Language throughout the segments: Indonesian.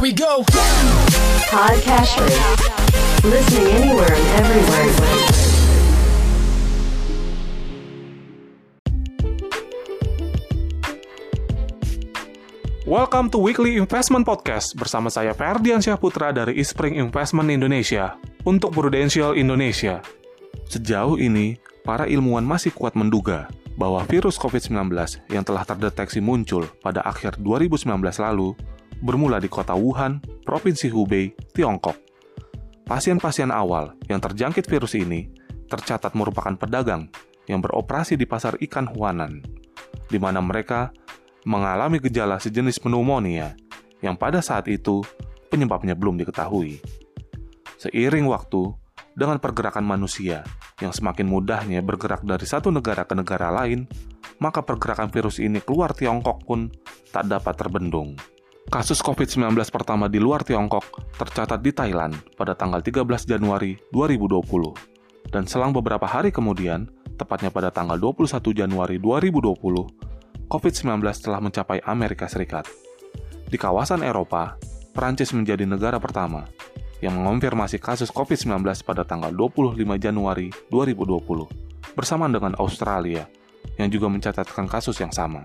Here we go. Podcast Listening anywhere and everywhere. Welcome to Weekly Investment Podcast bersama saya Ferdian Syahputra dari Ispring Investment Indonesia untuk Prudential Indonesia. Sejauh ini, para ilmuwan masih kuat menduga bahwa virus COVID-19 yang telah terdeteksi muncul pada akhir 2019 lalu bermula di kota Wuhan, Provinsi Hubei, Tiongkok. Pasien-pasien awal yang terjangkit virus ini tercatat merupakan pedagang yang beroperasi di pasar ikan Huanan, di mana mereka mengalami gejala sejenis pneumonia yang pada saat itu penyebabnya belum diketahui. Seiring waktu, dengan pergerakan manusia yang semakin mudahnya bergerak dari satu negara ke negara lain, maka pergerakan virus ini keluar Tiongkok pun tak dapat terbendung. Kasus COVID-19 pertama di luar Tiongkok tercatat di Thailand pada tanggal 13 Januari 2020. Dan selang beberapa hari kemudian, tepatnya pada tanggal 21 Januari 2020, COVID-19 telah mencapai Amerika Serikat. Di kawasan Eropa, Prancis menjadi negara pertama yang mengonfirmasi kasus COVID-19 pada tanggal 25 Januari 2020, bersamaan dengan Australia yang juga mencatatkan kasus yang sama.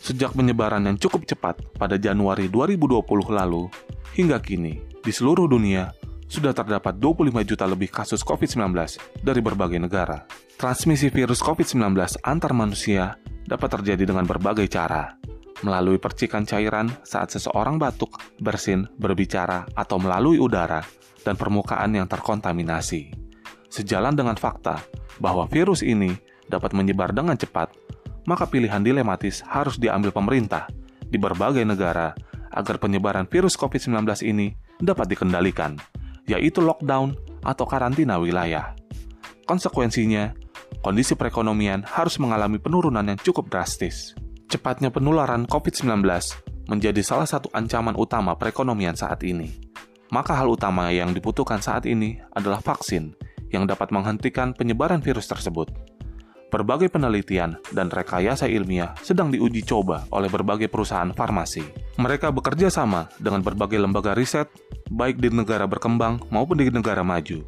Sejak penyebaran yang cukup cepat pada Januari 2020 lalu, hingga kini, di seluruh dunia, sudah terdapat 25 juta lebih kasus COVID-19 dari berbagai negara. Transmisi virus COVID-19 antar manusia dapat terjadi dengan berbagai cara, melalui percikan cairan saat seseorang batuk, bersin, berbicara, atau melalui udara dan permukaan yang terkontaminasi. Sejalan dengan fakta bahwa virus ini dapat menyebar dengan cepat, maka pilihan dilematis harus diambil pemerintah di berbagai negara agar penyebaran virus COVID-19 ini dapat dikendalikan, yaitu lockdown atau karantina wilayah. Konsekuensinya, kondisi perekonomian harus mengalami penurunan yang cukup drastis. Cepatnya penularan COVID-19 menjadi salah satu ancaman utama perekonomian saat ini. Maka hal utama yang dibutuhkan saat ini adalah vaksin yang dapat menghentikan penyebaran virus tersebut. Berbagai penelitian dan rekayasa ilmiah sedang diuji coba oleh berbagai perusahaan farmasi. Mereka bekerja sama dengan berbagai lembaga riset, baik di negara berkembang maupun di negara maju.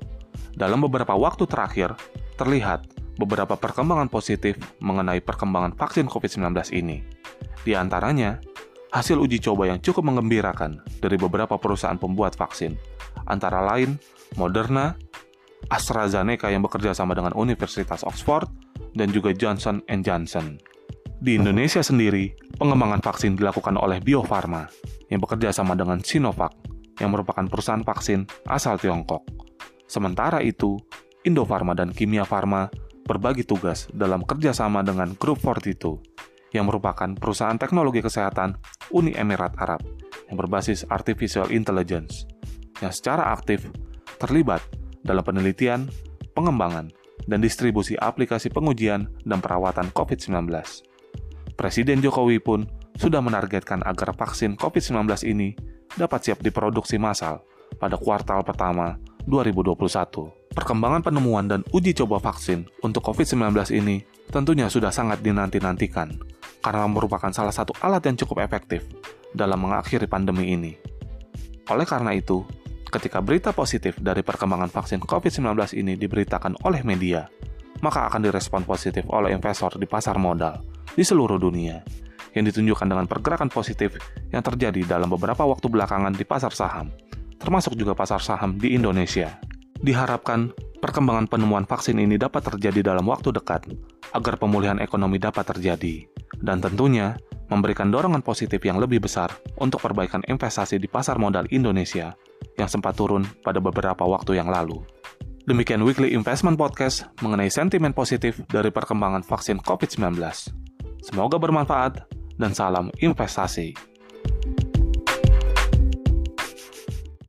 Dalam beberapa waktu terakhir, terlihat beberapa perkembangan positif mengenai perkembangan vaksin COVID-19 ini. Di antaranya, hasil uji coba yang cukup mengembirakan dari beberapa perusahaan pembuat vaksin, antara lain Moderna, AstraZeneca yang bekerja sama dengan Universitas Oxford, dan juga Johnson Johnson. Di Indonesia sendiri, pengembangan vaksin dilakukan oleh Bio Farma yang bekerja sama dengan Sinovac yang merupakan perusahaan vaksin asal Tiongkok. Sementara itu, Indofarma dan Kimia Farma berbagi tugas dalam kerjasama dengan Group 42, yang merupakan perusahaan teknologi kesehatan Uni Emirat Arab yang berbasis Artificial Intelligence, yang secara aktif terlibat dalam penelitian, pengembangan, dan distribusi aplikasi pengujian dan perawatan COVID-19. Presiden Jokowi pun sudah menargetkan agar vaksin COVID-19 ini dapat siap diproduksi massal pada kuartal pertama 2021. Perkembangan penemuan dan uji coba vaksin untuk COVID-19 ini tentunya sudah sangat dinanti-nantikan karena merupakan salah satu alat yang cukup efektif dalam mengakhiri pandemi ini. Oleh karena itu, ketika berita positif dari perkembangan vaksin COVID-19 ini diberitakan oleh media, maka akan direspon positif oleh investor di pasar modal di seluruh dunia yang ditunjukkan dengan pergerakan positif yang terjadi dalam beberapa waktu belakangan di pasar saham, termasuk juga pasar saham di Indonesia. Diharapkan perkembangan penemuan vaksin ini dapat terjadi dalam waktu dekat agar pemulihan ekonomi dapat terjadi dan tentunya memberikan dorongan positif yang lebih besar untuk perbaikan investasi di pasar modal Indonesia yang sempat turun pada beberapa waktu yang lalu. Demikian Weekly Investment Podcast mengenai sentimen positif dari perkembangan vaksin COVID-19. Semoga bermanfaat dan salam investasi.